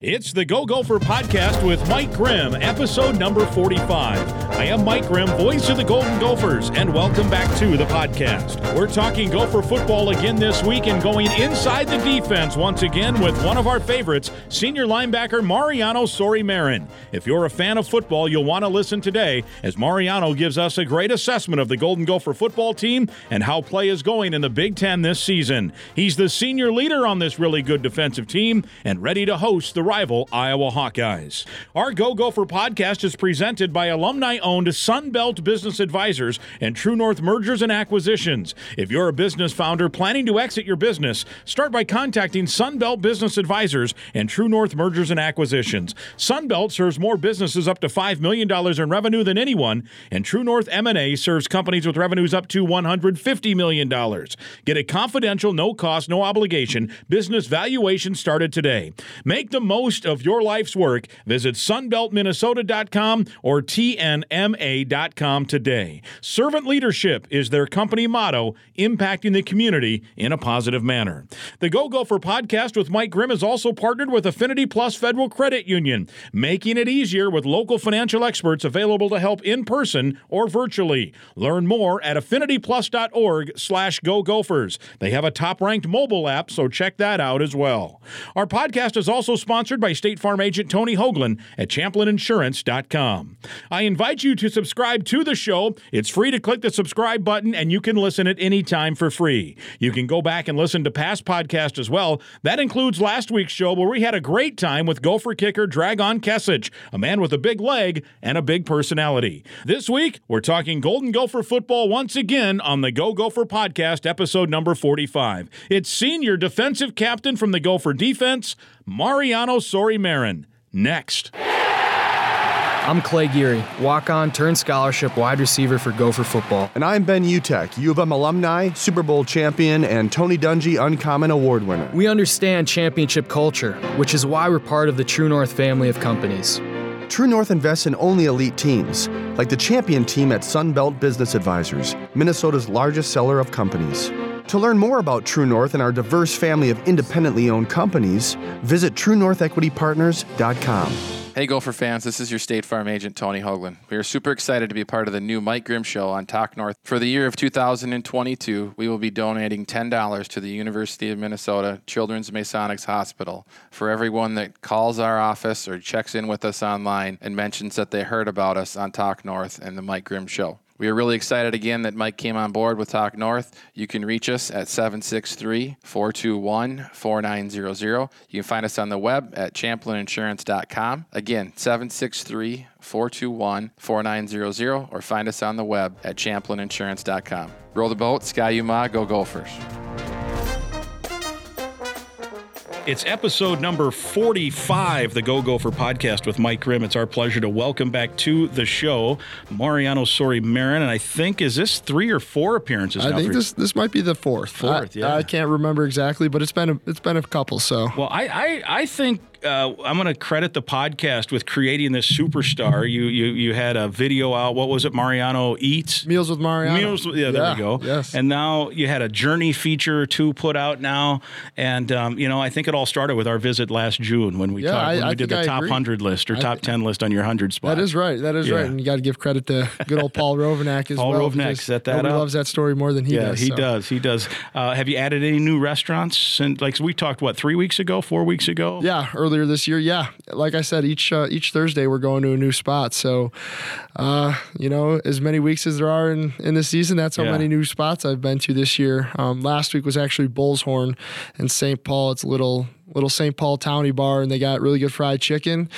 It's the Go Gopher podcast with Mike Grimm, episode number 45. I am Mike Grimm, voice of the Golden Gophers, and welcome back to the podcast. We're talking Gopher football again this week and going inside the defense once again with one of our favorites, senior linebacker Mariano Sori Marin. If you're a fan of football, you'll want to listen today as Mariano gives us a great assessment of the Golden Gopher football team and how play is going in the Big Ten this season. He's the senior leader on this really good defensive team and ready to host the rival Iowa Hawkeyes. Our Go Gopher podcast is presented by alumni owned Sunbelt Business Advisors and True North Mergers and Acquisitions. If you're a business founder planning to exit your business, start by contacting Sunbelt Business Advisors and True North Mergers and Acquisitions. Sunbelt serves more businesses up to $5 million in revenue than anyone, and True North M&A serves companies with revenues up to $150 million. Get a confidential, no cost, no obligation business valuation started today. Make the most of your life's work. Visit sunbeltminnesota.com or tnma.com today. Servant leadership is their company motto, impacting the community in a positive manner. The Go Gopher podcast with Mike Grimm is also partnered with Affinity Plus Federal Credit Union, making it easier with local financial experts available to help in person or virtually. Learn more at affinityplus.org slash go gophers. They have a top-ranked mobile app, so check that out as well. Our podcast is also sponsored by State Farm agent Tony Hoaglund at ChamplinInsurance.com. I invite you to subscribe to the show. It's free to click the subscribe button, and you can listen at any time for free. You can go back and listen to past podcasts as well. That includes last week's show where we had a great time with Gopher kicker Dragan Kesich, a man with a big leg and a big personality. This week, we're talking Golden Gopher football once again on the Go Gopher podcast, episode number 45. It's senior defensive captain from the Gopher defense, Mariano Sori Marin. Next. I'm Clay Geary, walk on, turn scholarship wide receiver for Gopher football. And I'm Ben Utecht, U of M alumni, Super Bowl champion, and Tony Dungy Uncommon Award winner. We understand championship culture, which is why we're part of the True North family of companies. True North invests in only elite teams, like the champion team at Sunbelt Business Advisors, Minnesota's largest seller of companies. To learn more about True North and our diverse family of independently owned companies, visit TrueNorthEquityPartners.com. Hey, Gopher fans, this is your State Farm agent, Tony Hoaglund. We are super excited to be part of the new Mike Grimm Show on Talk North. For the year of 2022, we will be donating $10 to the University of Minnesota Children's Masonics Hospital for everyone that calls our office or checks in with us online and mentions that they heard about us on Talk North and the Mike Grimm Show. We are really excited again that Mike came on board with Talk North. You can reach us at 763 421 4900. You can find us on the web at champlininsurance.com. Again, 763 421 4900 or find us on the web at champlininsurance.com. Roll the boat, Ski-U-Mah, go Gophers. It's episode number 45, the Go Gopher podcast with Mike Grimm. It's our pleasure to welcome back to the show Mariano Sori Marin. And I think, is this three or four appearances I now think this this might be the fourth. Fourth, I, yeah. I can't remember exactly, but it's been a, it's been a couple. So Well, I, I, I think uh, I'm going to credit the podcast with creating this superstar. You, you, you had a video out. What was it? Mariano eats. meals with Mariano. Meals, With, yeah, there we go. Yes. And now you had a journey feature or two put out now, and um, you know I think it all started with our visit last June when we Yeah, talked when I we did the I top agree. hundred list or I top ten list on your hundred spot. that is right. That is Yeah. right. And you got to give credit to good old Paul Rovnak as Paul well. Rovnak because set that up. loves that story more than he yeah, does. he so. does. He does. Uh, have you added any new restaurants? And like we talked, what three weeks ago, four weeks ago? Yeah, earlier this year. Yeah, like I said, each uh, each Thursday we're going to a new spot. So, uh, you know, as many weeks as there are in in the season, that's how Yeah. many new spots I've been to this year. Um, last week was actually Bull's Horn in St. Paul. It's a little little St. Paul towny bar, and they got really good fried chicken.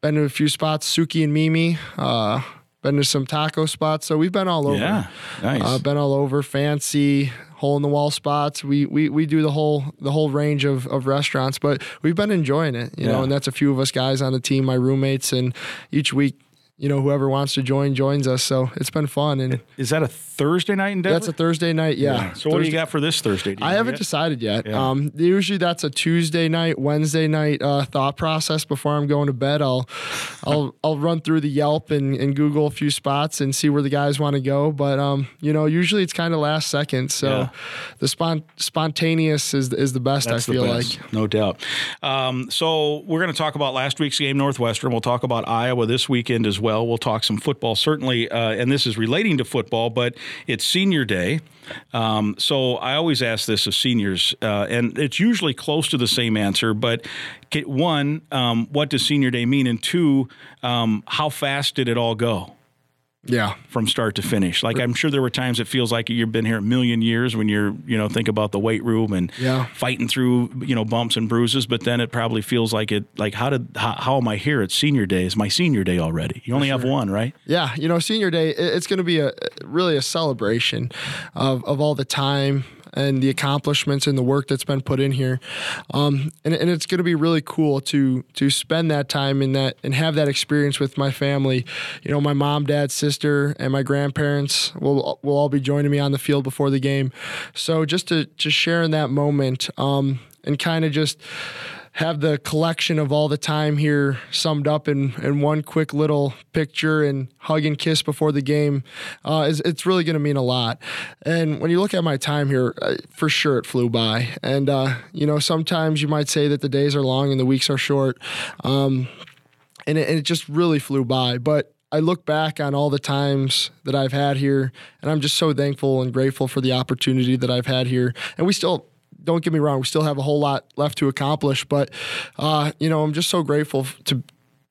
Been to a few spots, Sooki and Mimi. Uh, been to some taco spots. So we've been all over. Yeah, nice. Uh, been all over, fancy hole in the wall spots. We we we do the whole the whole range of, of restaurants, but we've been enjoying it, you Yeah. know. And that's a few of us guys on the team, my roommates, and each week you know whoever wants to join joins us. So it's been fun, and Is that a Thursday night in Denver? that's a Thursday night. Yeah. So what do you got for this Thursday? I haven't yet? decided yet. Yeah. Um, usually that's a Tuesday night, Wednesday night uh, thought process before I'm going to bed. I'll, I'll, I'll run through the Yelp and, and Google a few spots and see where the guys want to go. But um, you know, usually it's kind of last second. So Yeah. the spont- spontaneous is is the best. That's I feel best, like. no doubt. Um, so we're going to talk about last week's game, Northwestern. We'll talk about Iowa this weekend as well. We'll talk some football, certainly, uh, and this is relating to football, but it's Senior Day. Um, so I always ask this of seniors, uh, and it's usually close to the same answer. But one, um, what does Senior Day mean, and two, um, how fast did it all go? Yeah. from start to finish. Like I'm sure there were times it feels like you've been here a million years when you're, you know, think about the weight room and Yeah. fighting through, you know, bumps and bruises. But then it probably feels like it, like how did, how, how am I here? It's senior day. It's my senior day already. You only have one, right? Yeah, you know, senior day, it's going to be a really a celebration of, of all the time and the accomplishments and the work that's been put in here. Um, and, and it's going to be really cool to to spend that time in that and have that experience with my family. You know, my mom, dad, sister, and my grandparents will will all be joining me on the field before the game. So just to just share in that moment um, and kind of just have the collection of all the time here summed up in, in one quick little picture and hug and kiss before the game uh, is it's really going to mean a lot. And when you look at my time here, uh, for sure it flew by. And uh, you know, sometimes you might say that the days are long and the weeks are short, um, and, it, and it just really flew by. But I look back on all the times that I've had here, and I'm just so thankful and grateful for the opportunity that I've had here. And we still don't get me wrong, we still have a whole lot left to accomplish, but uh, you know, I'm just so grateful to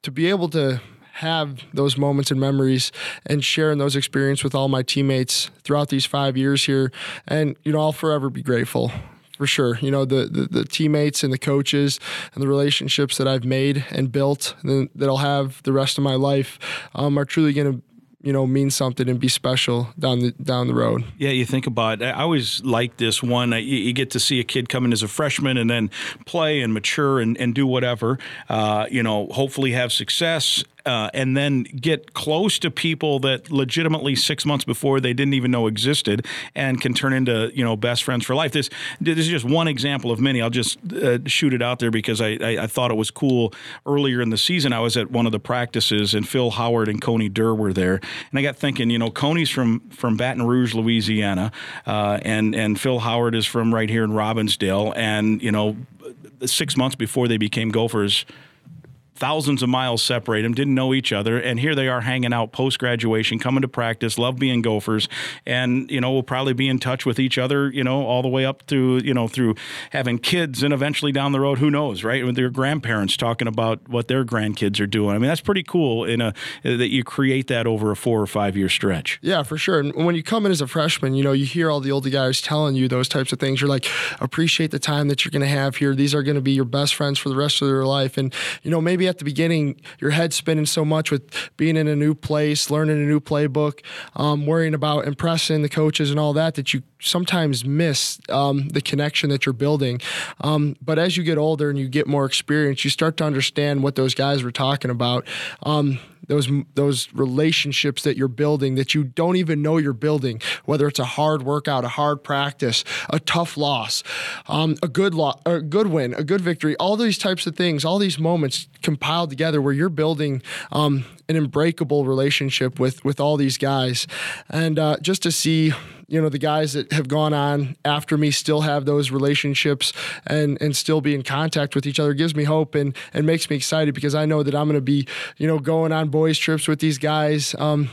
to be able to have those moments and memories and sharing those experiences with all my teammates throughout these five years here. And you know, I'll forever be grateful. For sure, you know the, the the teammates and the coaches and the relationships that I've made and built and that I'll have the rest of my life um, are truly going to you know mean something and be special down the down the road. Yeah, you think about. It. I always like this one. You, you get to see a kid come in as a freshman and then play and mature and, and do whatever. Uh, you know, hopefully have success. Uh, and then get close to people that legitimately six months before they didn't even know existed, and can turn into you know best friends for life. This this is just one example of many. I'll just uh, shoot it out there because I, I I thought it was cool. Earlier in the season, I was at one of the practices, and Phil Howard and Coney Durr were there, and I got thinking, you know, Coney's from from Baton Rouge, Louisiana, uh, and and Phil Howard is from right here in Robbinsdale, and you know, six months before they became Gophers thousands of miles separate them, didn't know each other, and here they are hanging out post graduation, coming to practice, love being Gophers, and you know we'll probably be in touch with each other, you know, all the way up through you know through having kids, and eventually down the road, who knows, right? With their grandparents talking about what their grandkids are doing. I mean, that's pretty cool in a that you create that over a four or five year stretch. Yeah, for sure. And when you come in as a freshman, you know, you hear all the older guys telling you those types of things. You're like, appreciate the time that you're going to have here. These are going to be your best friends for the rest of their life. And, you know, maybe at the beginning, your head's spinning so much with being in a new place, learning a new playbook, um, worrying about impressing the coaches and all that, that you sometimes miss um, the connection that you're building. Um, but as you get older and you get more experience, you start to understand what those guys were talking about. Um, those those relationships that you're building that you don't even know you're building, whether it's a hard workout, a hard practice, a tough loss, um, a good a good win, a good victory, all these types of things, all these moments compiled together where you're building um, an unbreakable relationship with with all these guys, and uh, just to see you know the guys that have gone on after me still have those relationships and and still be in contact with each other gives me hope and and makes me excited because I know that I'm going to be you know going on boys trips with these guys um,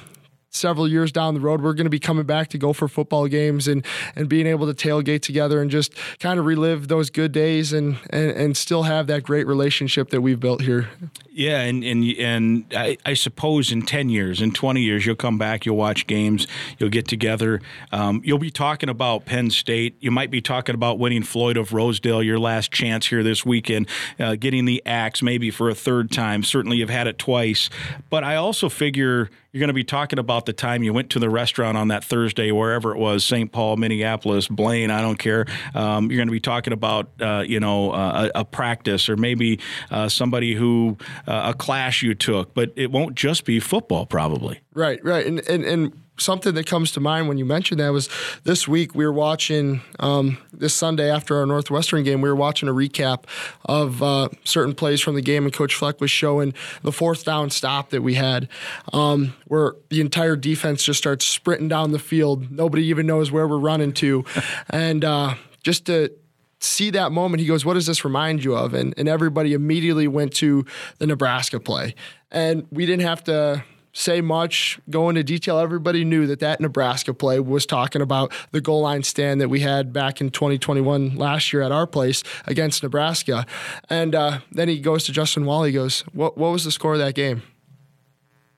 several years down the road. We're going to be coming back to Gopher football games and and being able to tailgate together and just kind of relive those good days and and, and still have that great relationship that we've built here Yeah, and and and I, I suppose in ten years, in twenty years, you'll come back, you'll watch games, you'll get together, um, you'll be talking about Penn State. You might be talking about winning Floyd of Rosedale, your last chance here this weekend, uh, getting the axe maybe for a third time. Certainly, you've had it twice, but I also figure you're going to be talking about the time you went to the restaurant on that Thursday, wherever it was, St. Paul, Minneapolis, Blaine, I don't care. Um, you're going to be talking about, uh, you know, uh, a, a practice or maybe uh, somebody who uh, a class you took, but it won't just be football, probably. Right, right, and and and something that comes to mind when you mentioned that was this week we were watching um, this Sunday after our Northwestern game. We were watching a recap of uh, certain plays from the game, and Coach Fleck was showing the fourth down stop that we had, um, where the entire defense just starts sprinting down the field. Nobody even knows where we're running to, and uh, just to see that moment, he goes, What does this remind you of? And, and everybody immediately went to the Nebraska play. And we didn't have to say much, go into detail. Everybody knew that that Nebraska play was talking about the goal line stand that we had back in 2021 last year at our place against Nebraska. And uh, then he goes to Justin Wall. He goes, what, what was the score of that game?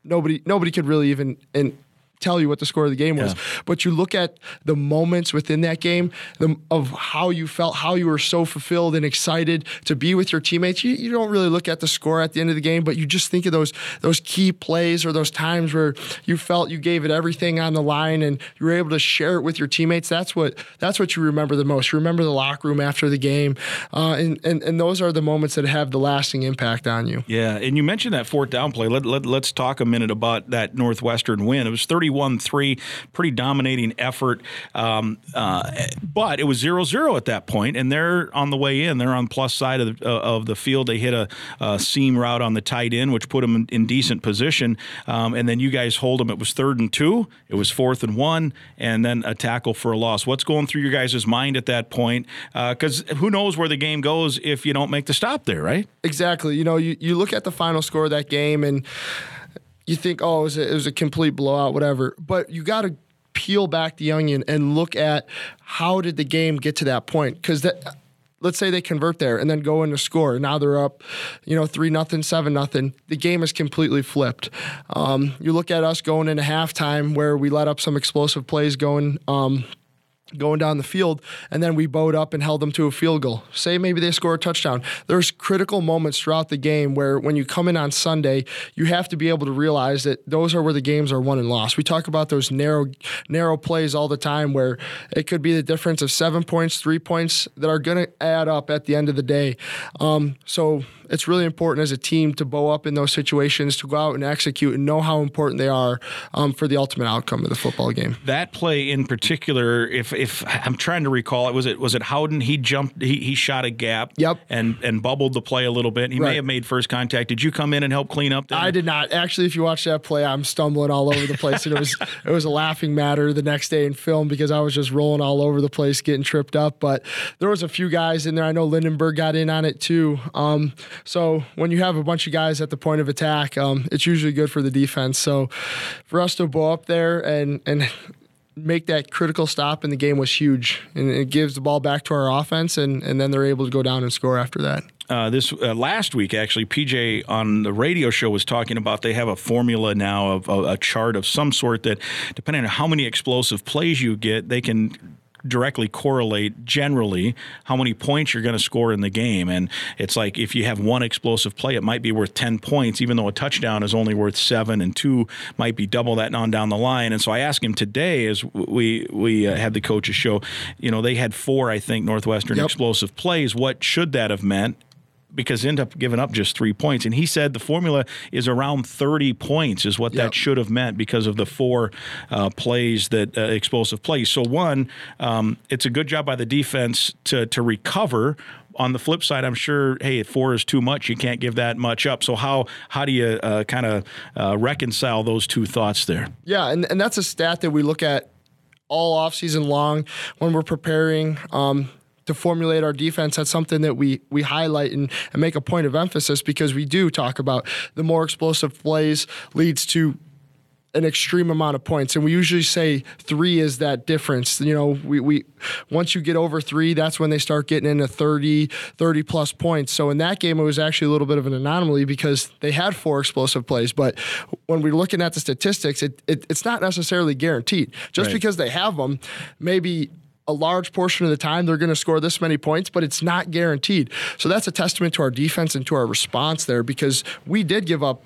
Nobody, nobody could really even in, tell you what the score of the game was. Yeah. But you look at the moments within that game the, of how you felt, how you were so fulfilled and excited to be with your teammates. You, you don't really look at the score at the end of the game, but you just think of those those key plays or those times where you felt you gave it everything on the line and you were able to share it with your teammates. That's what that's what you remember the most. You remember the locker room after the game, uh, and, and and those are the moments that have the lasting impact on you. Yeah, and you mentioned that fourth down play. Let, let, let's talk a minute about that Northwestern win. It was 30 31 3, pretty dominating effort. Um, uh, but it was 0 0 at that point, and they're on the way in. They're on plus side of the, uh, of the field. They hit a, a, seam route on the tight end, which put them in, in decent position. Um, and then you guys hold them. It was third and two, it was fourth and one, and then a tackle for a loss. What's going through your guys' mind at that point? Because uh, who knows where the game goes if you don't make the stop there, right? Exactly. You know, you, you look at the final score of that game and you think, oh, it was a, it was a complete blowout, whatever. But you got to peel back the onion and look at how did the game get to that point? Because that let's say they convert there and then go into score. Now they're up, you know, three nothing, seven nothing. The game is completely flipped. Um, you look at us going into halftime where we let up some explosive plays going. Um, going down the field, and then we bowed up and held them to a field goal. Say maybe they score a touchdown. There's critical moments throughout the game where when you come in on Sunday, you have to be able to realize that those are where the games are won and lost. We talk about those narrow narrow plays all the time where it could be the difference of seven points, three points that are going to add up at the end of the day. Um, so it's really important as a team to bow up in those situations, to go out and execute and know how important they are um, for the ultimate outcome of the football game. That play in particular, if if I'm trying to recall it, was it was it Howden? He jumped, he, he shot a gap, yep, and and bubbled the play a little bit. He right. may have made first contact. Did you come in and help clean up? Then? I did not. Actually, if you watch that play, I'm stumbling all over the place, and it was it was a laughing matter the next day in film because I was just rolling all over the place, getting tripped up. But there was a few guys in there. I know Lindenberg got in on it too. Um, so when you have a bunch of guys at the point of attack, um, it's usually good for the defense. So for us to go up there and and make that critical stop in the game was huge, and it gives the ball back to our offense, and and then they're able to go down and score after that. Uh, this uh, last week, actually, PJ on the radio show was talking about they have a formula now of a, a chart of some sort that, depending on how many explosive plays you get, they can directly correlate generally how many points you're going to score in the game. And it's like if you have one explosive play, it might be worth 10 points, even though a touchdown is only worth seven, and two might be double that on down the line. And so I asked him today as we we uh, had the coaches show, you know, they had four, I think, Northwestern yep. explosive plays. What should that have meant? Because end up giving up just three points. And he said the formula is around 30 points is what yep. that should have meant because of the four uh, plays that uh, explosive plays. So one, um, it's a good job by the defense to to recover. On the flip side, I'm sure, hey, four is too much, you can't give that much up. So how how do you uh, kind of uh, reconcile those two thoughts there? Yeah, and, and that's a stat that we look at all off season long when we're preparing. Um, to formulate our defense. That's something that we we highlight and, and make a point of emphasis because we do talk about the more explosive plays leads to an extreme amount of points and we usually say three is that difference you know we, we once you get over three that's when they start getting into 30 30 plus points so in that game it was actually a little bit of an anomaly because they had four explosive plays but when we're looking at the statistics it, it it's not necessarily guaranteed just right. because they have them maybe a large portion of the time they're going to score this many points, but it's not guaranteed. So that's a testament to our defense and to our response there because we did give up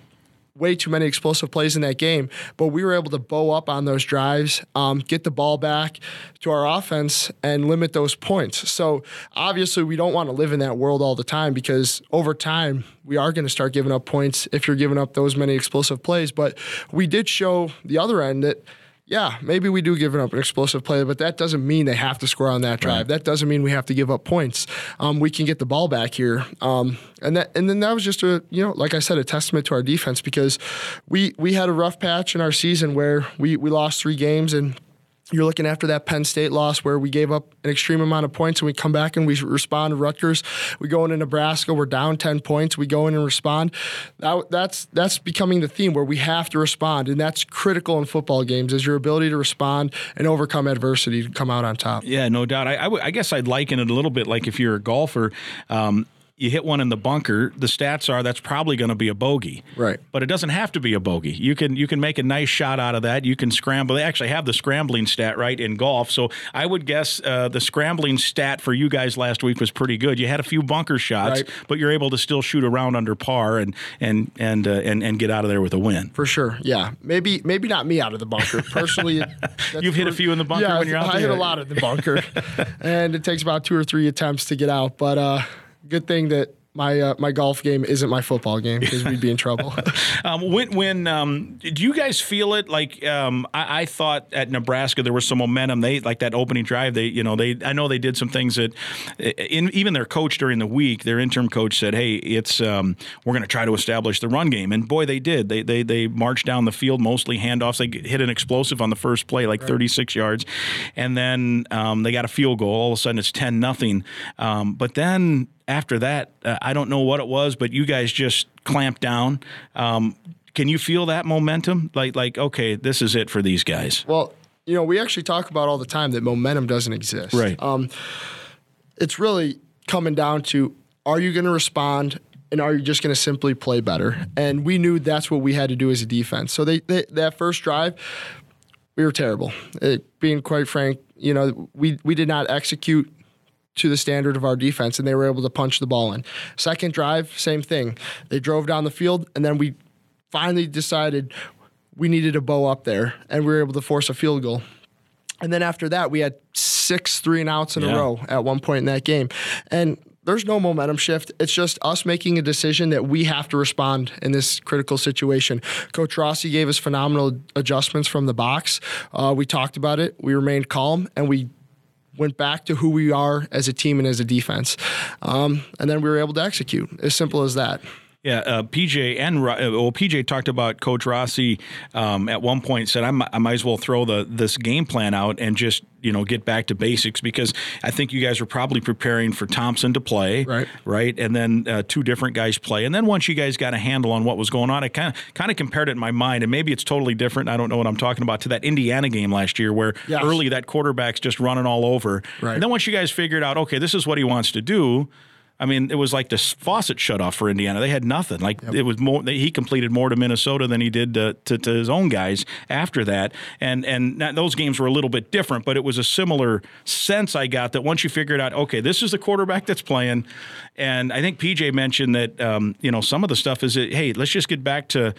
way too many explosive plays in that game, but we were able to bow up on those drives, um, get the ball back to our offense, and limit those points. So obviously, we don't want to live in that world all the time because over time, we are going to start giving up points if you're giving up those many explosive plays. But we did show the other end that yeah, maybe we do give up an explosive play, but that doesn't mean they have to score on that drive. Right. That doesn't mean we have to give up points. Um, we can get the ball back here, um, and that and then that was just a you know like I said a testament to our defense because we we had a rough patch in our season where we we lost three games and you're looking after that Penn State loss where we gave up an extreme amount of points and we come back and we respond to Rutgers. We go into Nebraska, we're down 10 points, we go in and respond. That, that's that's becoming the theme where we have to respond and that's critical in football games is your ability to respond and overcome adversity to come out on top. Yeah, no doubt. I, I, w- I guess I'd liken it a little bit like if you're a golfer, um, you hit one in the bunker, the stats are that's probably going to be a bogey. Right. But it doesn't have to be a bogey. You can you can make a nice shot out of that. You can scramble. They actually have the scrambling stat right in golf. So I would guess uh, the scrambling stat for you guys last week was pretty good. You had a few bunker shots, right. but you're able to still shoot around under par and and and uh, and and get out of there with a win. For sure. Yeah. Maybe maybe not me out of the bunker personally. You've hit a few in the bunker yeah, when you're out I there. I hit a lot in the bunker, and it takes about two or three attempts to get out. But uh, good thing that my uh, my golf game isn't my football game because we'd be in trouble. um, when when um, do you guys feel it? Like um, I, I, thought at Nebraska there was some momentum. They like that opening drive. They you know they I know they did some things that in, even their coach during the week, their interim coach said, "Hey, it's um, we're going to try to establish the run game." And boy, they did. They they they marched down the field mostly handoffs. They hit an explosive on the first play, like right. 36 yards, and then um, they got a field goal. All of a sudden, it's 10 nothing. Um, but then after that, uh, I don't know what it was, but you guys just clamped down. Um, can you feel that momentum? Like, like, okay, this is it for these guys. Well, you know, we actually talk about all the time that momentum doesn't exist. Right. Um, it's really coming down to: Are you going to respond? And are you just going to simply play better? And we knew that's what we had to do as a defense. So they, they that first drive, we were terrible. It, being quite frank, you know, we we did not execute to the standard of our defense, and they were able to punch the ball in. Second drive, same thing. They drove down the field, and then we finally decided we needed a bow up there, and we were able to force a field goal. And then after that, we had six three and outs in yeah. a row at one point in that game. And there's no momentum shift. It's just us making a decision that we have to respond in this critical situation. Coach Rossi gave us phenomenal adjustments from the box. Uh, we talked about it. We remained calm and we went back to who we are as a team and as a defense. Um, and then we were able to execute. As simple as that. Yeah, uh, PJ and uh, well, PJ talked about Coach Rossi um, at one point said I, m- I might as well throw the this game plan out and just you know get back to basics because I think you guys were probably preparing for Thompson to play, right? Right, and then uh, two different guys play, and then once you guys got a handle on what was going on, I kind of kind of compared it in my mind, and maybe it's totally different. I don't know what I'm talking about to that Indiana game last year where yes. early that quarterback's just running all over, right? And then once you guys figured out, okay, this is what he wants to do I mean, it was like the faucet shut off for Indiana. They had nothing. Like yep. it was more. They, he completed more to Minnesota than he did to, to, to, his own guys after that. And and those games were a little bit different, but it was a similar sense I got that once you figured out, okay, this is the quarterback that's playing. And I think PJ mentioned that um, you know some of the stuff is that hey, let's just get back to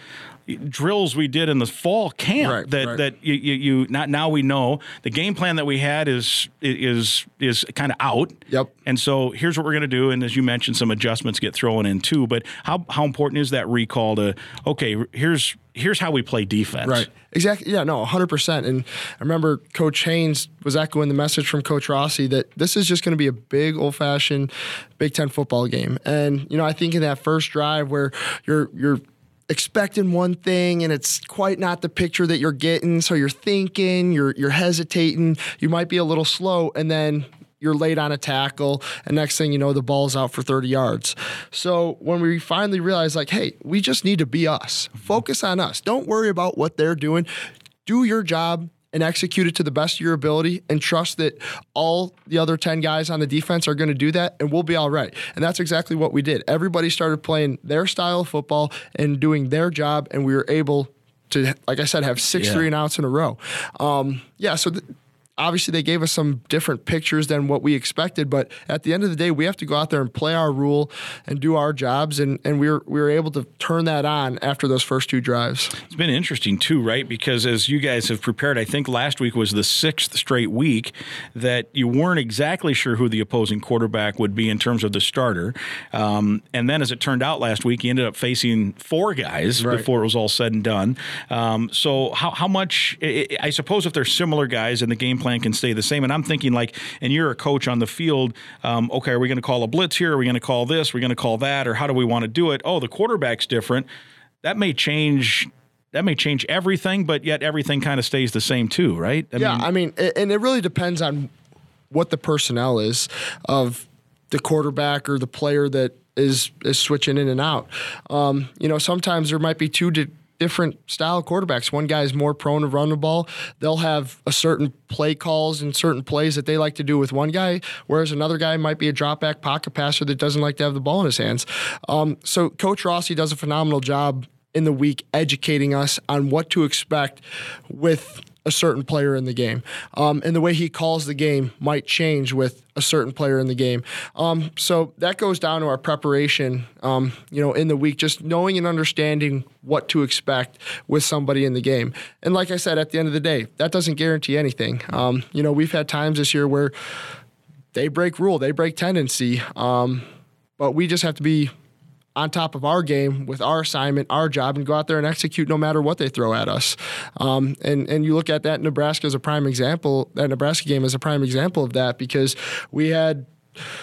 drills we did in the fall camp right, that right. that you, you, you not now we know the game plan that we had is is is kind of out. Yep. And so here's what we're going to do, and as you mentioned, some adjustments get thrown in too. But how how important is that recall to okay? Here's here's how we play defense. Right. Exactly. Yeah. No. 100. percent And I remember Coach Haynes was echoing the message from Coach Rossi that this is just going to be a big old fashioned Big Ten football game. And you know, I think in that first drive where you're you're expecting one thing and it's quite not the picture that you're getting so you're thinking you're you're hesitating you might be a little slow and then you're late on a tackle and next thing you know the ball's out for 30 yards so when we finally realized like hey we just need to be us focus on us don't worry about what they're doing do your job and execute it to the best of your ability and trust that all the other 10 guys on the defense are going to do that and we'll be all right. And that's exactly what we did. Everybody started playing their style of football and doing their job, and we were able to, like I said, have six yeah. three and outs in a row. Um, yeah, so th- obviously they gave us some different pictures than what we expected but at the end of the day we have to go out there and play our rule and do our jobs and, and we, were, we were able to turn that on after those first two drives. It's been interesting too right? Because as you guys have prepared i think last week was the sixth straight week that you weren't exactly sure who the opposing quarterback would be in terms of the starter. Um, and then as it turned out last week you ended up facing four guys right. before it was all said and done. Um, so how, how much i suppose if they're similar guys in the game plan can stay the same. And I'm thinking like, and you're a coach on the field. Um, okay, are we going to call a blitz here? Are we going to call this? Are we going to call that? Or how do we want to do it? Oh, the quarterback's different. That may change that may change everything, but yet everything kind of stays the same too, right? I yeah, mean, I mean, and it really depends on what the personnel is of the quarterback or the player that is is switching in and out. Um, you know, sometimes there might be two to different style quarterbacks. One guy is more prone to run the ball. They'll have a certain play calls and certain plays that they like to do with one guy, whereas another guy might be a drop back pocket passer that doesn't like to have the ball in his hands. Um, so Coach Rossi does a phenomenal job in the week educating us on what to expect with a certain player in the game. Um, and the way he calls the game might change with a certain player in the game. Um, so that goes down to our preparation, um, you know, in the week, just knowing and understanding what to expect with somebody in the game. And like I said, at the end of the day, that doesn't guarantee anything. Um, you know, we've had times this year where they break rule, they break tendency, um, but we just have to be on top of our game with our assignment, our job, and go out there and execute no matter what they throw at us. Um, and and you look at that Nebraska as a prime example. That Nebraska game is a prime example of that because we had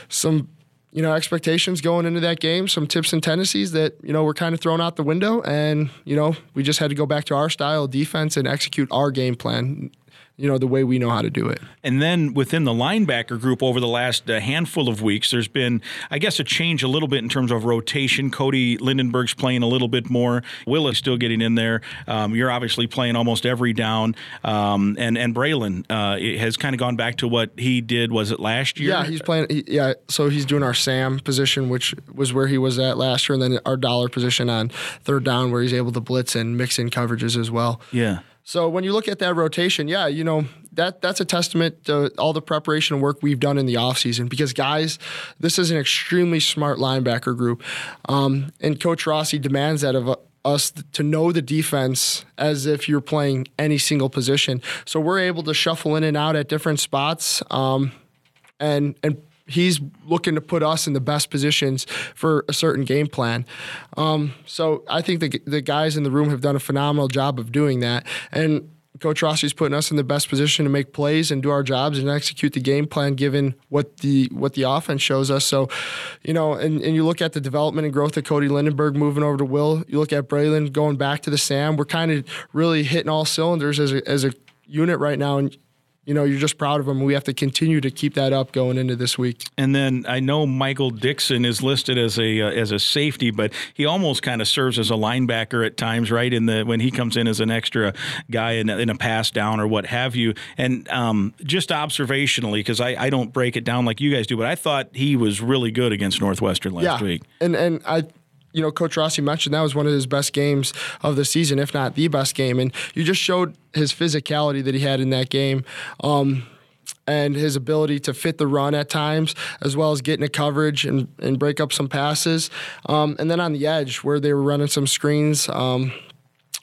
some you know expectations going into that game some tips and tendencies that you know were kind of thrown out the window and you know we just had to go back to our style of defense and execute our game plan you know the way we know how to do it. And then within the linebacker group over the last uh, handful of weeks, there's been, I guess, a change a little bit in terms of rotation. Cody Lindenberg's playing a little bit more. Will is still getting in there. Um, you're obviously playing almost every down. Um, and and Braelen uh, has kind of gone back to what he did. Was it last year? Yeah, he's playing. He, yeah, so he's doing our Sam position, which was where he was at last year, and then our dollar position on third down, where he's able to blitz and mix in coverages as well. Yeah. So when you look at that rotation, yeah, you know, that that's a testament to all the preparation work we've done in the offseason because guys, this is an extremely smart linebacker group. Um, and Coach Rossi demands that of us to know the defense as if you're playing any single position. So we're able to shuffle in and out at different spots um, and and he's looking to put us in the best positions for a certain game plan. Um, so I think the, the guys in the room have done a phenomenal job of doing that. And Coach Rossi's putting us in the best position to make plays and do our jobs and execute the game plan given what the what the offense shows us. So, you know, and, and you look at the development and growth of Cody Lindenberg moving over to Will. You look at Braelen going back to the Sam. We're kind of really hitting all cylinders as a, as a unit right now. And you know, you're just proud of him. We have to continue to keep that up going into this week. And then I know Michael Dixon is listed as a uh, as a safety, but he almost kind of serves as a linebacker at times, right? In the when he comes in as an extra guy in, in a pass down or what have you. And um, just observationally, because I, I don't break it down like you guys do, but I thought he was really good against Northwestern last yeah. week. And and I you know, Coach Rossi mentioned that was one of his best games of the season, if not the best game. And you just showed his physicality that he had in that game. Um, and his ability to fit the run at times, as well as getting a coverage and, and break up some passes. Um, and then on the edge, where they were running some screens, um,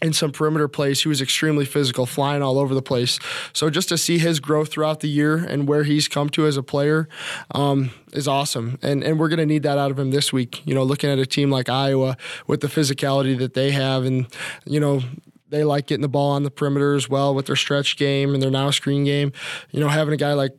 in some perimeter plays. He was extremely physical, flying all over the place. So just to see his growth throughout the year and where he's come to as a player um, is awesome. And and we're going to need that out of him this week. You know, looking at a team like Iowa with the physicality that they have, and you know. They like getting the ball on the perimeter as well with their stretch game and their now screen game. You know, having a guy like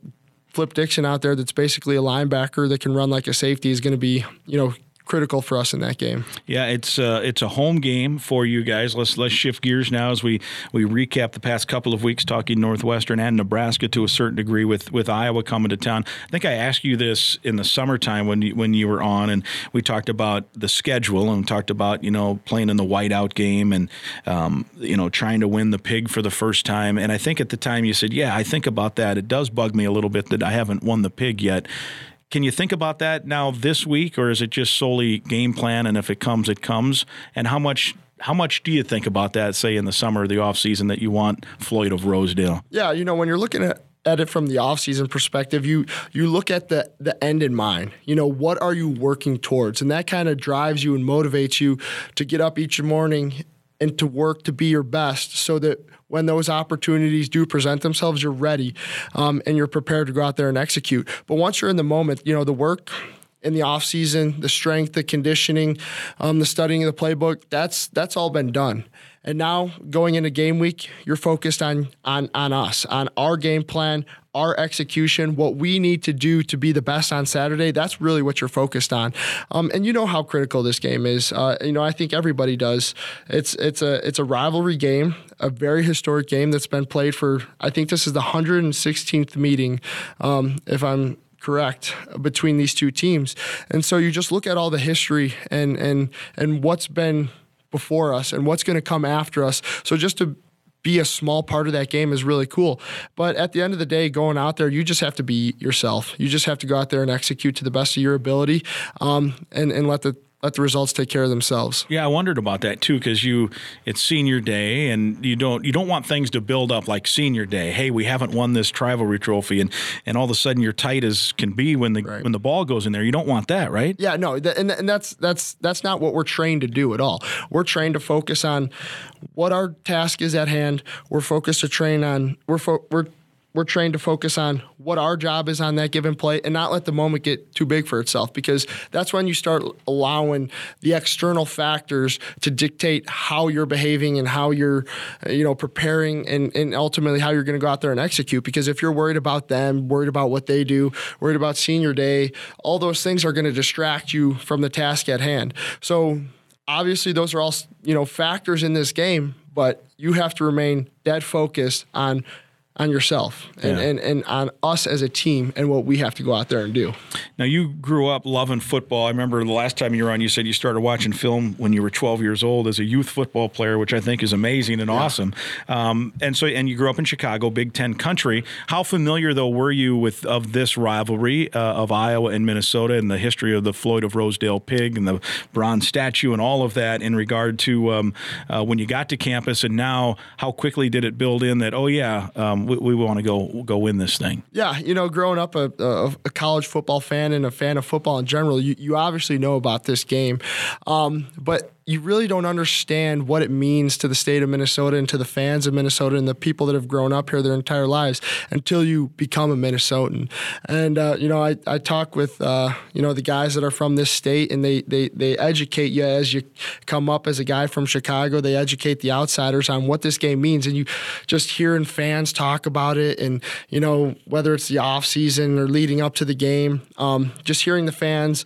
Flip Dixon out there that's basically a linebacker that can run like a safety is going to be, you know, critical for us in that game. Yeah, it's uh, it's a home game for you guys. Let's let's shift gears now as we we recap the past couple of weeks talking Northwestern and Nebraska to a certain degree with with Iowa coming to town. I think I asked you this in the summertime when you, when you were on and we talked about the schedule and talked about you know playing in the whiteout game and um, you know trying to win the pig for the first time. And I think at the time you said, yeah, I think about that. It does bug me a little bit that I haven't won the pig yet. Can you think about that now this week, or is it just solely game plan and if it comes, it comes? And how much how much do you think about that, say in the summer or the off season, that you want Floyd of Rosedale? Yeah, you know, when you're looking at at it from the offseason perspective, you you look at the the end in mind. You know, what are you working towards? And that kind of drives you and motivates you to get up each morning and to work to be your best so that when those opportunities do present themselves, you're ready um, and you're prepared to go out there and execute. But once you're in the moment, you know, the work in the off season, the strength, the conditioning, um, the studying of the playbook, that's that's all been done. And now going into game week, you're focused on on on us, on our game plan, our execution, what we need to do to be the best on Saturday. That's really what you're focused on. Um, and you know how critical this game is. Uh, you know, I think everybody does. It's it's a it's a rivalry game, a very historic game that's been played for. I think this is the 116th meeting, um, if I'm correct between these two teams. And so you just look at all the history and and and what's been before us and what's going to come after us. So just to be a small part of that game is really cool. But at the end of the day, going out there, you just have to be yourself. You just have to go out there and execute to the best of your ability, um, and and let the let the results take care of themselves. Yeah, I wondered about that too because you it's senior day and you don't you don't want things to build up like senior day. Hey, we haven't won this rivalry trophy and and all of a sudden you're tight as can be when the right. when the ball goes in there. You don't want that, right? Yeah, no, th- and and that's that's that's not what we're trained to do at all. We're trained to focus on what our task is at hand. We're focused to train on we're fo- we're we're trained to focus on what our job is on that given play and not let the moment get too big for itself because that's when you start allowing the external factors to dictate how you're behaving and how you're uh, you know preparing and, and ultimately how you're going to go out there and execute. Because if you're worried about them worried about what they do worried about senior day all those things are going to distract you from the task at hand. So obviously those are all you know factors in this game but you have to remain dead focused on on yourself and, yeah. and, and on us as a team and what we have to go out there and do. Now, you grew up loving football. I remember the last time you were on, you said you started watching film when you were 12 years old as a youth football player, which I think is amazing and yeah. awesome. Um, and so, and you grew up in Chicago, Big Ten country. How familiar, though, were you with of this rivalry uh, of Iowa and Minnesota and the history of the Floyd of Rosedale pig and the bronze statue and all of that in regard to um, uh, when you got to campus and now how quickly did it build in that, oh, yeah, um, we, we want to go go win this thing. Yeah, you know, growing up a, a, a, college football fan and a fan of football in general, you, you obviously know about this game, um, but you really don't understand what it means to the state of Minnesota and to the fans of Minnesota and the people that have grown up here their entire lives until you become a Minnesotan. And uh, you know, I, I talk with uh, you know the guys that are from this state, and they they they educate you as you come up as a guy from Chicago. They educate the outsiders on what this game means, and you just hearing fans talk about it, and you know whether it's the off season or leading up to the game, um, just hearing the fans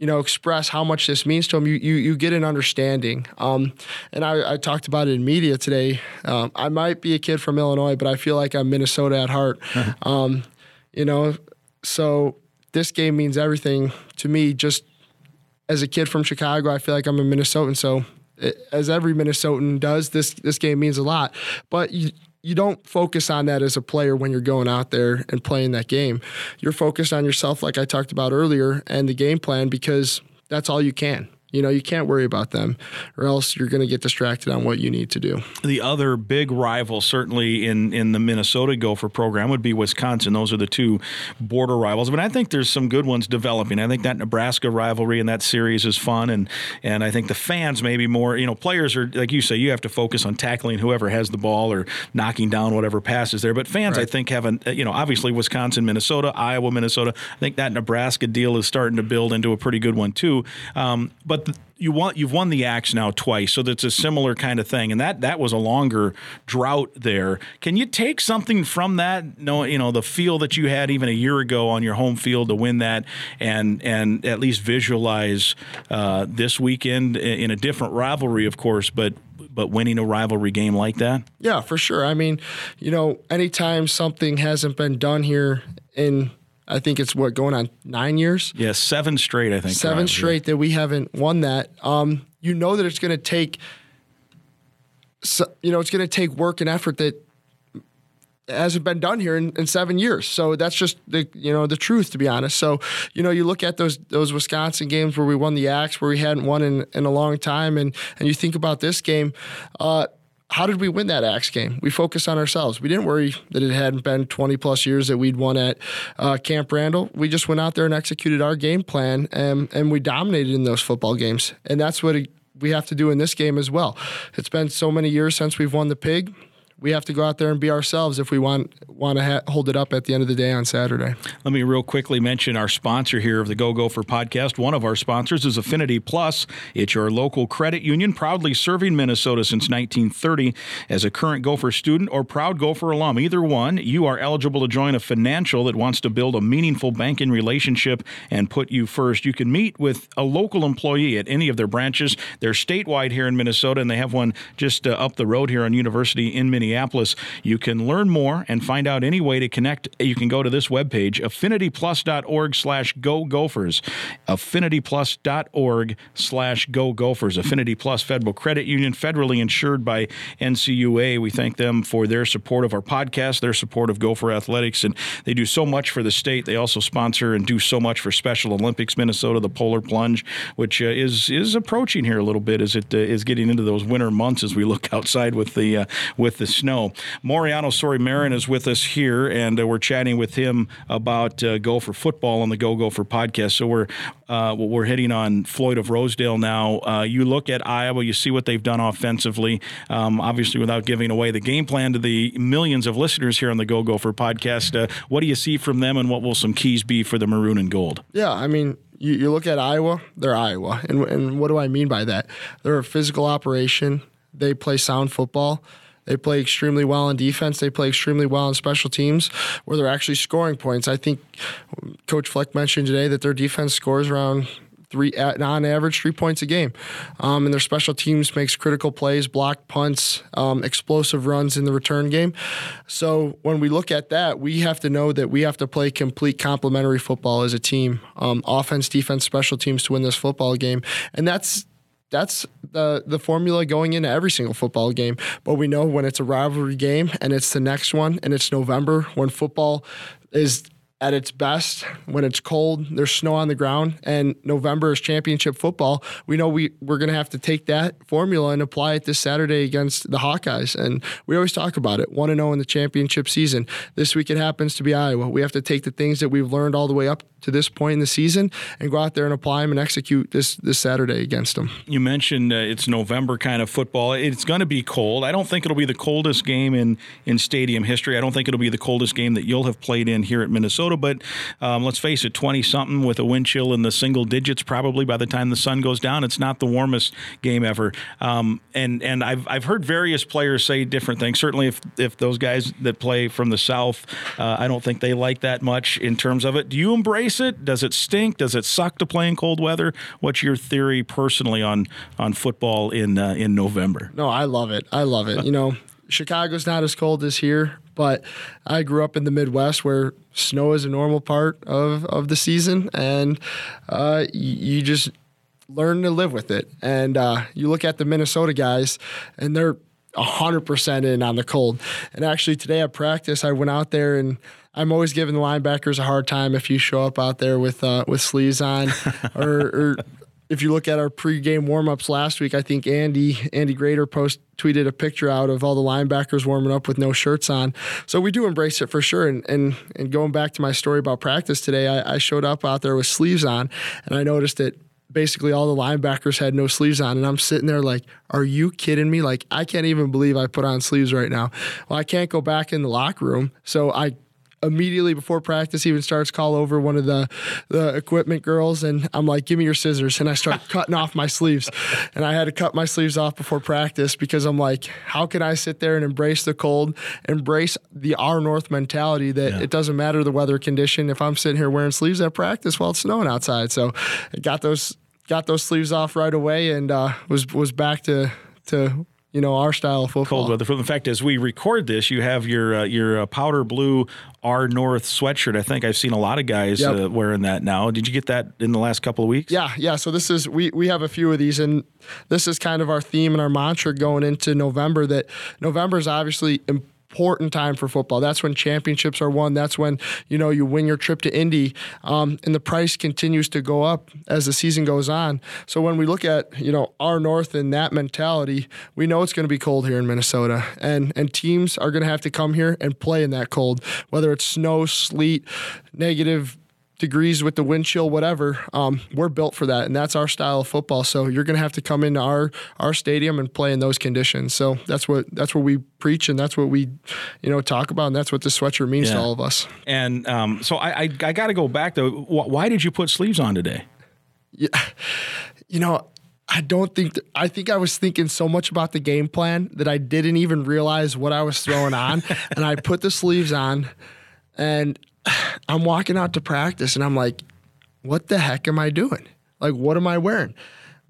you know, express how much this means to them, you you, you get an understanding. Um, and I, I, talked about it in media today. Um, I might be a kid from Illinois, but I feel like I'm Minnesota at heart. um, you know, so this game means everything to me. Just as a kid from Chicago, I feel like I'm a Minnesotan. So, it, as every Minnesotan does, this this game means a lot. But you you don't focus on that as a player when you're going out there and playing that game. You're focused on yourself, like I talked about earlier, and the game plan because that's all you can. You know, you can't worry about them, or else you're going to get distracted on what you need to do. The other big rival, certainly in, in the Minnesota Gopher program, would be Wisconsin. Those are the two border rivals. But I think there's some good ones developing. I think that Nebraska rivalry in that series is fun, and and I think the fans maybe more. You know, players are like you say, you have to focus on tackling whoever has the ball or knocking down whatever passes there. But fans, right. I think, have an you know obviously Wisconsin, Minnesota, Iowa, Minnesota. I think that Nebraska deal is starting to build into a pretty good one too. Um, but but you want you've won the axe now twice, so that's a similar kind of thing, and that that was a longer drought there. Can you take something from that? No, you know the feel that you had even a year ago on your home field to win that, and and at least visualize uh, this weekend in a different rivalry, of course, but but winning a rivalry game like that? Yeah, for sure. I mean, you know, anytime something hasn't been done here in I think it's what going on nine years. Yeah, seven straight. I think seven straight that we haven't won that. Um, you know that it's going to take, so, you know, it's going to take work and effort that hasn't been done here in, in, seven years. So that's just the you know the truth, to be honest. So you know you look at those those Wisconsin games where we won the axe, where we hadn't won in, in a long time, and and you think about this game. Uh, how did we win that axe game? We focused on ourselves. We didn't worry that it hadn't been 20 plus years that we'd won at uh, Camp Randall. We just went out there and executed our game plan, and and we dominated in those football games. And that's what we have to do in this game as well. It's been so many years since we've won the pig we have to go out there and be ourselves if we want want to ha- hold it up at the end of the day on Saturday. Let me real quickly mention our sponsor here of the Go Gopher podcast. One of our sponsors is Affinity Plus. It's your local credit union, proudly serving Minnesota since 1930. As a current Gopher student or proud Gopher alum, either one, you are eligible to join a financial that wants to build a meaningful banking relationship and put you first. You can meet with a local employee at any of their branches. They're statewide here in Minnesota, and they have one just uh, up the road here on University in Minneapolis. Minneapolis. You can learn more and find out any way to connect. You can go to this webpage, affinityplus.org slash go gophers. Affinityplus.org slash go gophers. Affinity Plus Federal Credit Union, federally insured by NCUA. We thank them for their support of our podcast, their support of Gopher Athletics, and they do so much for the state. They also sponsor and do so much for Special Olympics Minnesota, the Polar Plunge, which uh, is is approaching here a little bit as it uh, is getting into those winter months as we look outside with the uh, with the snow. Mariano Sori Marin is with us here, and uh, we're chatting with him about uh, Gopher football on the Go Gopher podcast. So we're uh, we're hitting on Floyd of Rosedale now. Uh, you look at Iowa, you see what they've done offensively. Um, obviously, without giving away the game plan to the millions of listeners here on the Go Gopher podcast, uh, what do you see from them, and what will some keys be for the maroon and gold? Yeah, I mean, you, you look at Iowa, they're Iowa. And, and what do I mean by that? They're a physical operation, they play sound football. They play extremely well on defense. They play extremely well on special teams where they're actually scoring points. I think Coach Fleck mentioned today that their defense scores around three on average three points a game, um, and their special teams makes critical plays, block punts, um, explosive runs in the return game. So when we look at that, we have to know that we have to play complete complementary football as a team, um, offense, defense, special teams to win this football game, and that's that's the the formula going into every single football game. But we know when it's a rivalry game and it's the next one and it's November when football is at its best when it's cold, there's snow on the ground, and November is championship football. We know we, we're going to have to take that formula and apply it this Saturday against the Hawkeyes. And we always talk about it 1 0 in the championship season. This week it happens to be Iowa. We have to take the things that we've learned all the way up to this point in the season and go out there and apply them and execute this, this Saturday against them. You mentioned uh, it's November kind of football. It's going to be cold. I don't think it'll be the coldest game in, in stadium history. I don't think it'll be the coldest game that you'll have played in here at Minnesota but um, let's face it, 20 something with a wind chill in the single digits probably by the time the sun goes down. It's not the warmest game ever. Um, and and I've, I've heard various players say different things. Certainly, if, if those guys that play from the South, uh, I don't think they like that much in terms of it. Do you embrace it? Does it stink? Does it suck to play in cold weather? What's your theory personally on on football in uh, in November? No, I love it. I love it. You know, Chicago's not as cold as here, but I grew up in the Midwest where snow is a normal part of, of the season, and uh, you, just learn to live with it. And uh, you look at the Minnesota guys, and they're 100% in on the cold. And actually, today at practice, I went out there and I'm always giving the linebackers a hard time if you show up out there with uh, with sleeves on or, or if you look at our pregame warmups last week, I think Andy Andy Greder post tweeted a picture out of all the linebackers warming up with no shirts on. So we do embrace it for sure. And and, and going back to my story about practice today, I, I showed up out there with sleeves on, and I noticed that basically all the linebackers had no sleeves on and I'm sitting there like are you kidding me like I can't even believe I put on sleeves right now well I can't go back in the locker room so I immediately before practice even starts call over one of the the equipment girls and I'm like give me your scissors and I start cutting off my sleeves. And I had to cut my sleeves off before practice because I'm like how can I sit there and embrace the cold embrace the Our North mentality that yeah. it doesn't matter the weather condition? If I'm sitting here wearing sleeves at practice while it's snowing outside. So I got those got those sleeves off right away and uh, was was back to to you know our style of football. Cold weather. In fact, as we record this, you have your uh, your uh, powder blue Our North sweatshirt. I think I've seen a lot of guys yep. uh, wearing that now. Did you get that in the last couple of weeks? Yeah, yeah. So this is we we have a few of these, and this is kind of our theme and our mantra going into November. That November is obviously important time for football. That's when championships are won. That's when you know you win your trip to Indy, um, and the price continues to go up as the season goes on. So when we look at you know our North and that mentality, we know it's going to be cold here in Minnesota, and and teams are going to have to come here and play in that cold, whether it's snow, sleet, negative degrees with the wind chill, whatever. Um, we're built for that, and that's our style of football. So you're going to have to come into our our stadium and play in those conditions. So that's what that's what we preach, and that's what we, you know, talk about, and that's what the sweatshirt means Yeah. to all of us. And um, so I, I, I got to go back though. Why did you put sleeves on today? Yeah, You know. I don't think th- I think I was thinking so much about the game plan that I didn't even realize what I was throwing on and I put the sleeves on and I'm walking out to practice and I'm like what the heck am I doing? Like what am I wearing?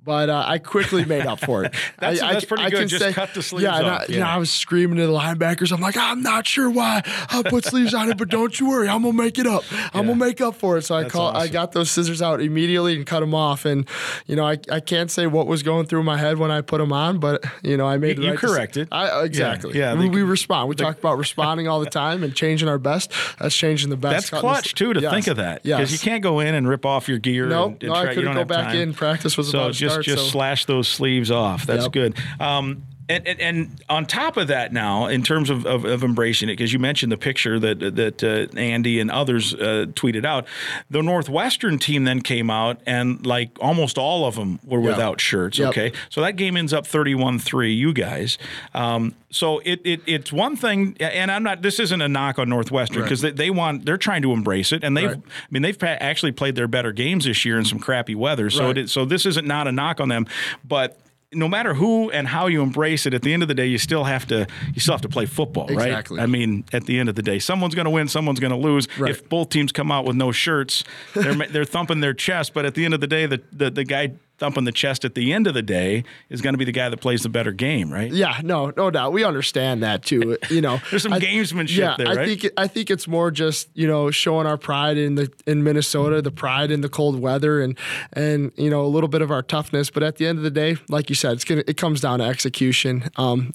But uh, I quickly made up for it. That's- I, that's pretty good. Just cut the sleeves yeah, and off, I, you know, yeah. I was screaming to the linebackers. I'm like, I'm not sure why I put sleeves on it, but don't you worry, I'm gonna make it up. I'm gonna make up for it. So I That's call, I got those scissors out immediately and cut them off. And you know, I, I can't say what was going through my head when I put them on, but you know, I made You- you right corrected. I exactly. yeah, we, the- we respond. We talk about responding all the time and changing our best. That's changing the best. That's clutch too to Yes. think of that because Yes. you can't go in and rip off your gear. Nope. and, and no, I try- you couldn't go back time. in. Practice was So about to just start. just so. slash those sleeves off. That's Yep. good. Um, and, and, and on top of that, now in terms of, of, of embracing it, because you mentioned the picture that that uh, Andy and others uh, tweeted out, the Northwestern team then came out and like almost all of them were Yeah. without shirts. Yep. Okay, so that game ends up 31-3, You guys. Um, so it, it it's one thing, and I'm not. This isn't a knock on Northwestern because they, they want they're trying to embrace it, and they've Right. I mean they've pa- actually played their better games this year in some crappy weather. So Right. it so this isn't not a knock on them, but. No matter who and how you embrace it, at the end of the day, you still have to you still have to play football, right? Exactly. I mean, at the end of the day, someone's going to win, someone's going to lose. Right. If both teams come out with no shirts, they're they're thumping their chest. But at the end of the day, the, the the guy thumping the chest at the end of the day is going to be the guy that plays the better game, right? Yeah, no, no doubt. We understand that too. You know, There's some I- gamesmanship yeah, there, I right? think I think it's more just you know showing our pride in the in Minnesota, the pride in the cold weather, and and you know a little bit of our toughness. But at the end of the day, like you said, it's gonna it comes down to execution. Um,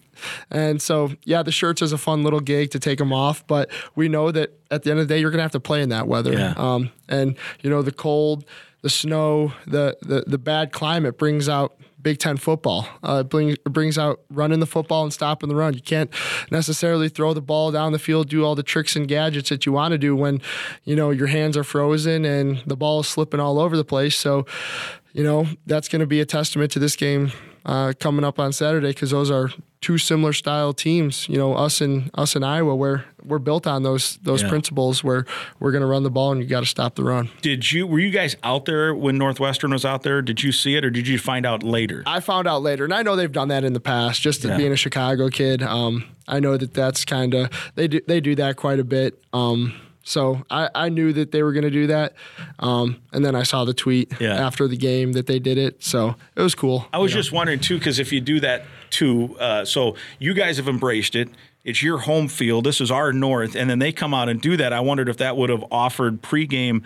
and so yeah, the shirts is a fun little gig to take them off, but we know that at the end of the day, you're gonna have to play in that weather. Yeah. Um, and you know the cold, the snow, the the the bad climate brings out Big Ten football. Uh, it, brings, brings out running the football and stopping the run. You can't necessarily throw the ball down the field, do all the tricks and gadgets that you want to do when you know your hands are frozen and the ball is slipping all over the place. So, you know that's going to be a testament to this game uh, coming up on Saturday because those are two similar style teams. You know, us and us in Iowa, where we're built on those those Yeah. principles where we're going to run the ball and you got to stop the run. Did you were you guys out there when Northwestern was out there? Did you see it or did you find out later? I found out later, and I know they've done that in the past. Just Yeah. being a Chicago kid, um, I know that that's kind of they do they do that quite a bit. Um, so I, I knew that they were going to do that, um, and then I saw the tweet Yeah. after the game that they did it. So it was cool. I was just wondering too, because if you do that too, uh, so you guys have embraced it. It's your home field. This is our north, and then they come out and do that. I wondered if that would have offered pregame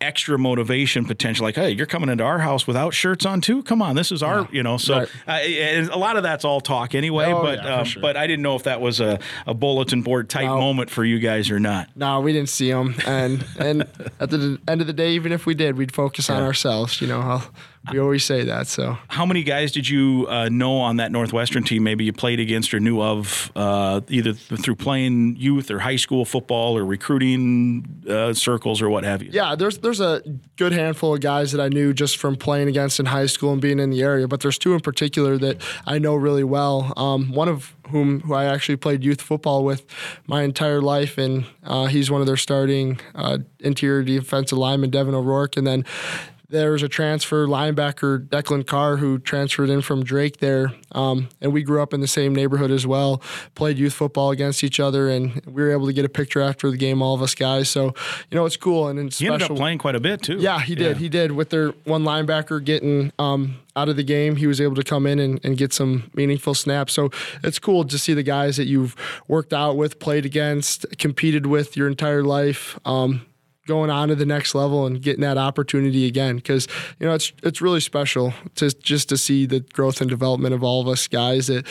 extra motivation potential. Like, hey, you're coming into our house without shirts on too. Come on, this is our, you know. So Right. uh, a lot of that's all talk anyway. Oh, but yeah, um, sure. but I didn't know if that was a, a bulletin board type No. moment for you guys or not. No, we didn't see them, and and at the end of the day, even if we did, we'd focus on ourselves. You know how we always say that. So How many guys did you uh, know on that Northwestern team? Maybe you played against or knew of, uh, either th- through playing youth or high school football or recruiting uh, circles or what have you. Yeah, there's there's a good handful of guys that I knew just from playing against in high school and being in the area, but there's two in particular that I know really well. Um, one of whom who I actually played youth football with my entire life, and uh, he's one of their starting uh, interior defensive linemen, Devin O'Rourke, and then. There was a transfer linebacker, Declan Carr, who transferred in from Drake there. Um, and we grew up in the same neighborhood as well, played youth football against each other, and we were able to get a picture after the game, all of us guys. So, you know, it's cool. And it's He ended up playing quite a bit too. Yeah, he did. He did. With their one linebacker getting um, out of the game, he was able to come in and, and get some meaningful snaps. So it's cool to see the guys that you've worked out with, played against, competed with your entire life. Um, going on to the next level and getting that opportunity again. Because you know it's it's really special to just to see the growth and development of all of us guys that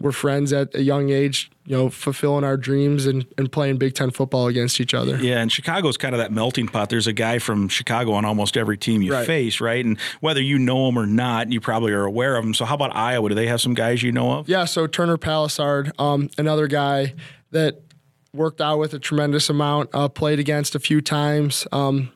were friends at a young age you know fulfilling our dreams and, and playing big ten football against each other. Yeah and chicago's kind of that melting pot. There's a guy from chicago on almost every team you Right. face right? And whether you know him or not you probably are aware of him. So how about iowa? Do they have some guys you know of? Yeah, so Turner Pallissard, um, another guy that worked out with a tremendous amount, uh, played against a few times, um,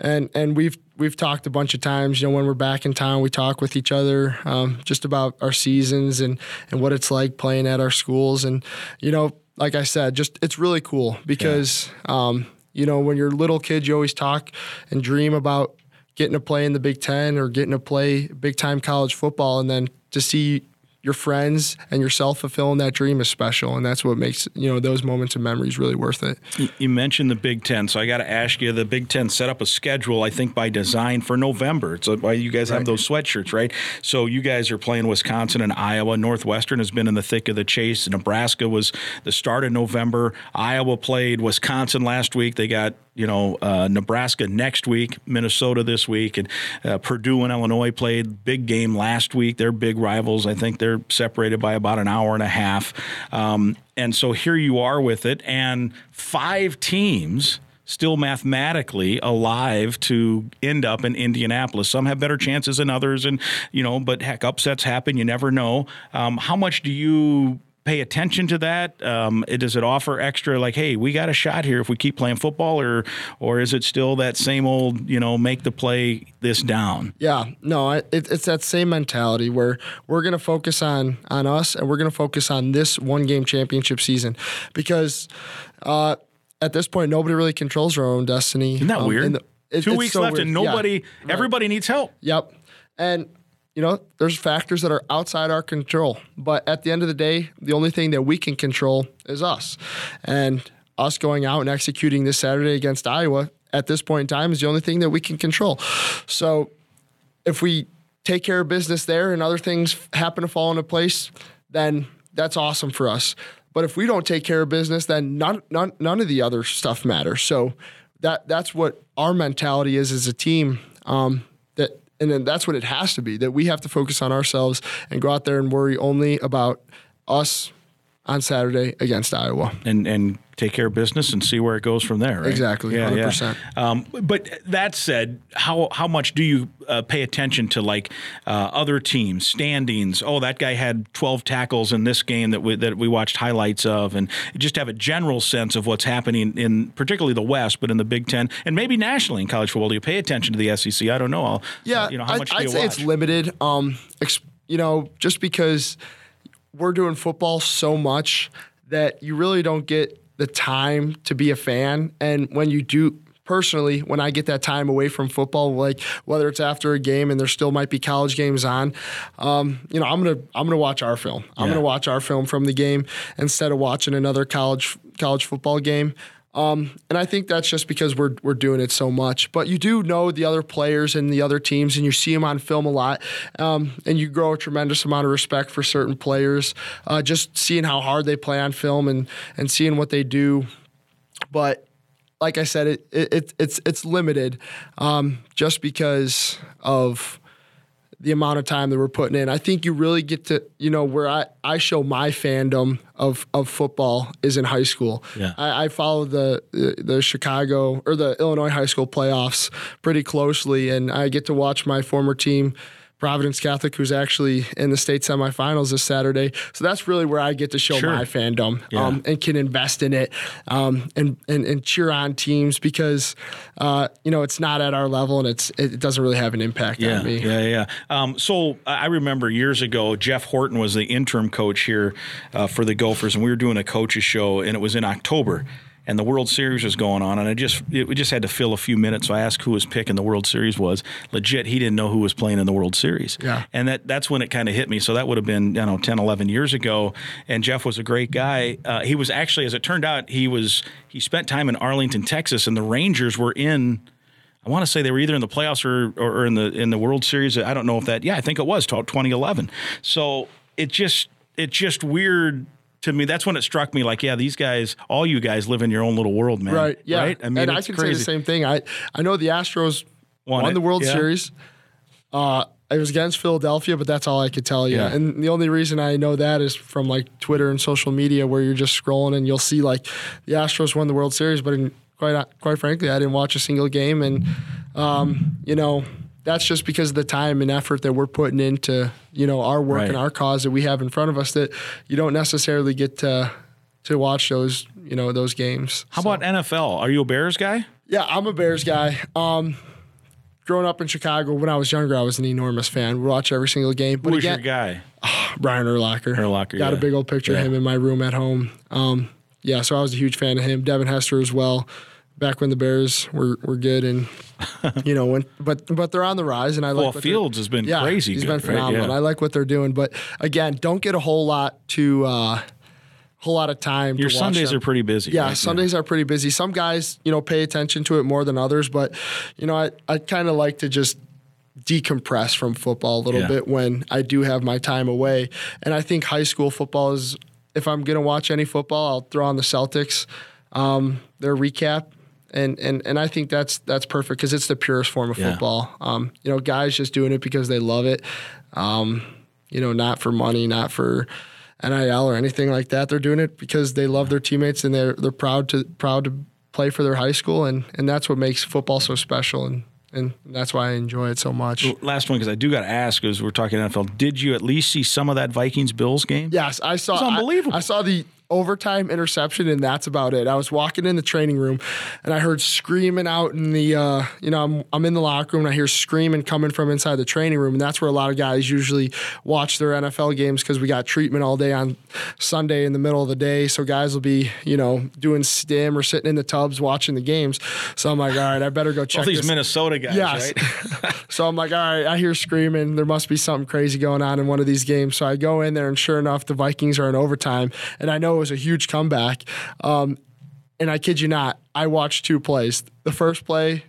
and and we've we've talked a bunch of times. You know, when we're back in town, we talk with each other um, just about our seasons and and what it's like playing at our schools, and you know, like I said, just it's really cool because um, you know when you're a little kid, you always talk and dream about getting to play in the Big Ten or getting to play big time college football, and then to see your friends and yourself fulfilling that dream is special, and that's what makes you know those moments and memories really worth it. You mentioned the Big Ten, so I got to ask you: the Big Ten set up a schedule, I think, by design for November. It's why you guys have those sweatshirts, right? So you guys are playing Wisconsin and Iowa. Northwestern has been in the thick of the chase. Nebraska was the start of November. Iowa played Wisconsin last week. They got you know uh, Nebraska next week, Minnesota this week, and uh, Purdue and Illinois played big game last week. They're big rivals. I think they're separated by about an hour and a half. Um, and so here you are with it, and five teams still mathematically alive to end up in Indianapolis. Some have better chances than others, and you know, but heck, upsets happen. You never know. Um, how much do you? Pay attention to that. Um, it, does it offer extra, like, hey, we got a shot here if we keep playing football, or or is it still that same old, you know, make the play this down? Yeah, no, it, it's that same mentality where we're going to focus on on us and we're going to focus on this one game championship season because uh, at this point nobody really controls their own destiny. Isn't that Um, weird? the- it- Two weeks so left, weird. and Yeah. nobody, everybody needs help. Yep. And you know, there's factors that are outside our control, but at the end of the day, the only thing that we can control is us. And us going out and executing this Saturday against Iowa at this point in time is the only thing that we can control. So if we take care of business there and other things happen to fall into place, then that's awesome for us. But if we don't take care of business, then none, none, none of the other stuff matters. So that that's what our mentality is as a team. Um, and then that's what it has to be. That we have to focus on ourselves and go out there and worry only about us on Saturday against Iowa. and and take care of business and see where it goes from there. Right? Exactly, Yeah, yeah. 100%. Um, but that said, how how much do you uh, pay attention to like uh, other teams standings? Oh, that guy had twelve tackles in this game that we that we watched highlights of, and just have a general sense of what's happening in particularly the West, but in the Big Ten and maybe nationally in college football. Do you pay attention to the SEC? I don't know. I'll, Yeah, uh, you know how I, much do I'd you say watch? it's limited. Um, ex- you know, just because we're doing football so much that you really don't get the time to be a fan, and when you do. Personally, when I get that time away from football, like whether it's after a game and there still might be college games on, um, you know, I'm gonna I'm gonna watch our film. I'm Yeah. gonna watch our film from the game instead of watching another college college football game. Um, and I think that's just because we're we're doing it so much. But you do know the other players and the other teams, and you see them on film a lot, um, and you grow a tremendous amount of respect for certain players. Uh, just seeing how hard they play on film and and seeing what they do. But like I said, it, it, it it's it's limited, um, just because of the amount of time that we're putting in. I think you really get to, you know, where I, I show my fandom of, of football is in high school. Yeah. I, I follow the, the the Chicago or the Illinois high school playoffs pretty closely, and I get to watch my former team. Providence Catholic, who's actually in the state semifinals this Saturday. So that's really where I get to show Sure. my fandom Yeah. um, and can invest in it um, and, and and cheer on teams because uh, you know it's not at our level and it's it doesn't really have an impact Yeah, on me. yeah, yeah. Um, so I I remember years ago, Jeff Horton was the interim coach here uh, for the Gophers, and we were doing a coaches show, and it was in October, and the World Series was going on, and I just it, we just had to fill a few minutes. So I asked who his pick in the World Series was. Legit, he didn't know who was playing in the World Series. Yeah. and that that's when it kind of hit me. So that would have been you know 10, 11 years ago, and Jeff was a great guy. Uh, he was actually, as it turned out, he was he spent time in Arlington, Texas, and the Rangers were in. I want to say they were either in the playoffs or, or, or in the in the World Series. I don't know if that. Yeah, I think it was 2011. So it just it's just weird to me, that's when it struck me like, yeah, these guys, all you guys live in your own little world, man. Right. Yeah. Right. I mean, and I can crazy. say the same thing. I I know the Astros won, won the World yeah. Series. Uh, it was against Philadelphia, but that's all I could tell you. Yeah. And the only reason I know that is from like Twitter and social media, where you're just scrolling and you'll see like the Astros won the World Series, but in, quite quite frankly, I didn't watch a single game, and um, you know that's just because of the time and effort that we're putting into you know our work right. and our cause that we have in front of us that you don't necessarily get to to watch those you know those games. How so. about NFL? Are you a Bears guy? Yeah, I'm a Bears guy. Um, growing up in Chicago, when I was younger, I was an enormous fan. We watch every single game. But Who was again, your guy? Oh, Brian Urlacher. Urlacher, got yeah. a big old picture yeah. of him in my room at home. Um, yeah, so I was a huge fan of him. Devin Hester as well. Back when the Bears were, were good and you know when but but they're on the rise and I like well Fields has been yeah, crazy. He's good, been phenomenal. Right? Yeah. I like what they're doing, but again, don't get a whole lot to uh, whole lot of time. Your Sundays them. are pretty busy. Yeah, right? Sundays yeah. are pretty busy. Some guys, you know, pay attention to it more than others, but you know, I I kind of like to just decompress from football a little yeah. bit when I do have my time away. And I think high school football is, if I'm going to watch any football, I'll throw on the Celtics, um, their recap. And, and, and I think that's that's perfect because it's the purest form of yeah. football. Um, you know, guys just doing it because they love it. Um, you know, not for money, not for NIL or anything like that. They're doing it because they love their teammates and they're they're proud to proud to play for their high school and and that's what makes football so special and and that's why I enjoy it so much. Last one, because I do got to ask, as we're talking NFL, did you at least see some of that Vikings Bills game? Yes, I saw. It's unbelievable. I, I saw the overtime interception, and that's about it. I was walking in the training room, and I heard screaming out in the, uh, you know, I'm, I'm in the locker room, and I hear screaming coming from inside the training room, and that's where a lot of guys usually watch their NFL games because we got treatment all day on Sunday in the middle of the day. So guys will be, you know, doing stim or sitting in the tubs watching the games. So I'm like, all right, I better go check all these this. Minnesota guys, yes. right? so I'm like, all right, I hear screaming. There must be something crazy going on in one of these games. So I go in there, and sure enough, the Vikings are in overtime, and I know it was a huge comeback. Um, and I kid you not, I watched two plays. The first play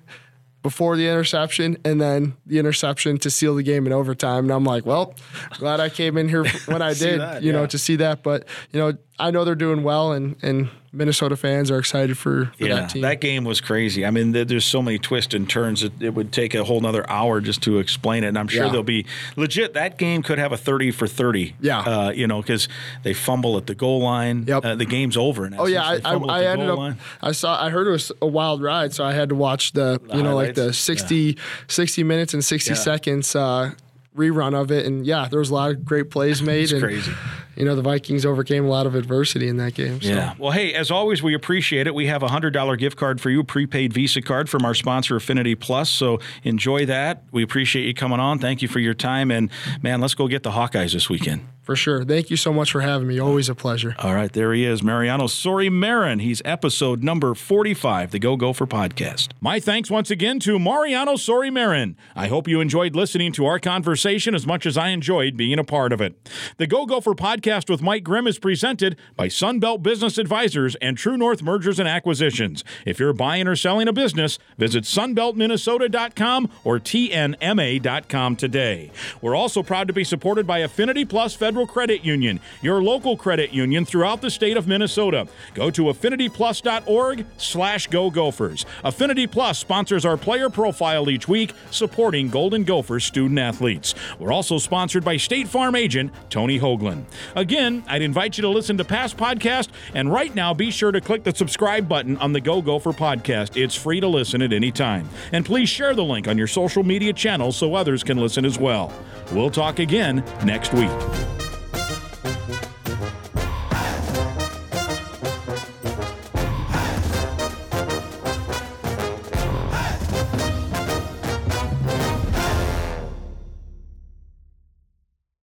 before the interception and then the interception to seal the game in overtime. And I'm like, well, glad I came in here when I did, that, you yeah. know, to see that. But, you know, I know they're doing well and, and Minnesota fans are excited for, for yeah, that team. That game was crazy. I mean, there's so many twists and turns that it would take a whole nother hour just to explain it. And I'm sure yeah. they'll be legit. That game could have a 30 for 30. Yeah. Uh, you know, because they fumble at the goal line. Yep. Uh, the game's over. oh, yeah. I, I, I ended up, line. I saw, I heard it was a wild ride. So I had to watch the, the you know, highlights. like the 60, yeah. 60 minutes and 60 yeah. seconds uh, rerun of it. And yeah, there was a lot of great plays made. it's and, crazy you know, the Vikings overcame a lot of adversity in that game. So. Yeah. Well, hey, as always, we appreciate it. We have a $100 gift card for you, prepaid Visa card from our sponsor, Affinity Plus. So enjoy that. We appreciate you coming on. Thank you for your time. And, man, let's go get the Hawkeyes this weekend. For sure. Thank you so much for having me. Always a pleasure. All right, there he is, Mariano Sori Marin. He's episode number 45, the Go Gopher podcast. My thanks once again to Mariano Sori Marin. I hope you enjoyed listening to our conversation as much as I enjoyed being a part of it. The Go Gopher podcast with Mike Grimm is presented by Sunbelt Business Advisors and True North Mergers and Acquisitions. If you're buying or selling a business, visit sunbeltminnesota.com or tnma.com today. We're also proud to be supported by Affinity Plus Federal Federal Credit Union, your local credit union throughout the state of Minnesota. Go to affinityplus.org slash go gophers. Affinity Plus sponsors our player profile each week, supporting Golden Gophers student athletes. We're also sponsored by State Farm agent Tony Hoaglund. Again, I'd invite you to listen to past podcasts, and right now be sure to click the subscribe button on the Go Gopher podcast. It's free to listen at any time. And please share the link on your social media channels so others can listen as well. We'll talk again next week.